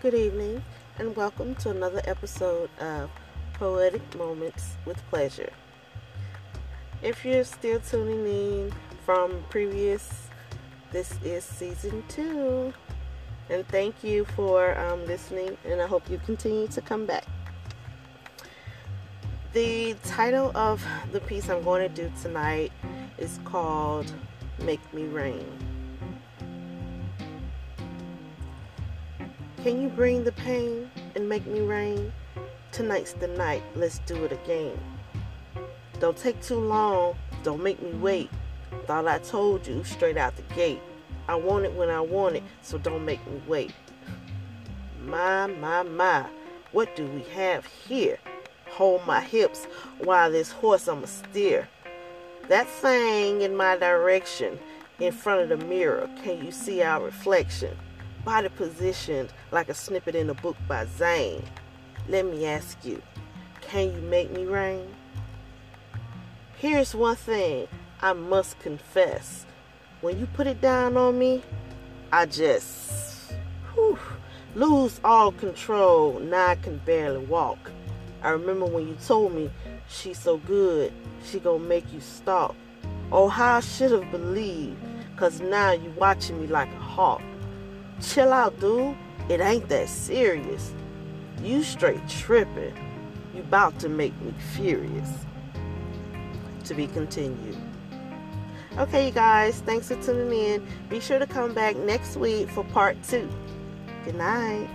Good evening, and welcome to another episode of Poetic Moments with Pleasure. If you're still tuning in from previous, this is season two. And thank you for um, listening, and I hope you continue to come back. The title of the piece I'm going to do tonight is called Make Me Rain. Can you bring the pain and make me rain? Tonight's the night, let's do it again. Don't take too long, don't make me wait. Thought I told you straight out the gate. I want it when I want it, so don't make me wait. My, my, my, what do we have here? Hold my hips while this horse I'ma steer. That thing in my direction, in front of the mirror, can you see our reflection? Body positioned like a snippet in a book by Zane. Let me ask you, can you make me rain? Here's one thing I must confess. When you put it down on me, I just whew, lose all control. Now I can barely walk. I remember when you told me she's so good, she gonna make you stop. Oh, how I should have believed, cause now you watching me like a hawk. Chill out, dude. It ain't that serious. You straight tripping. You about to make me furious. To be continued. Okay, you guys, thanks for tuning in. Be sure to come back next week for part two. Good night.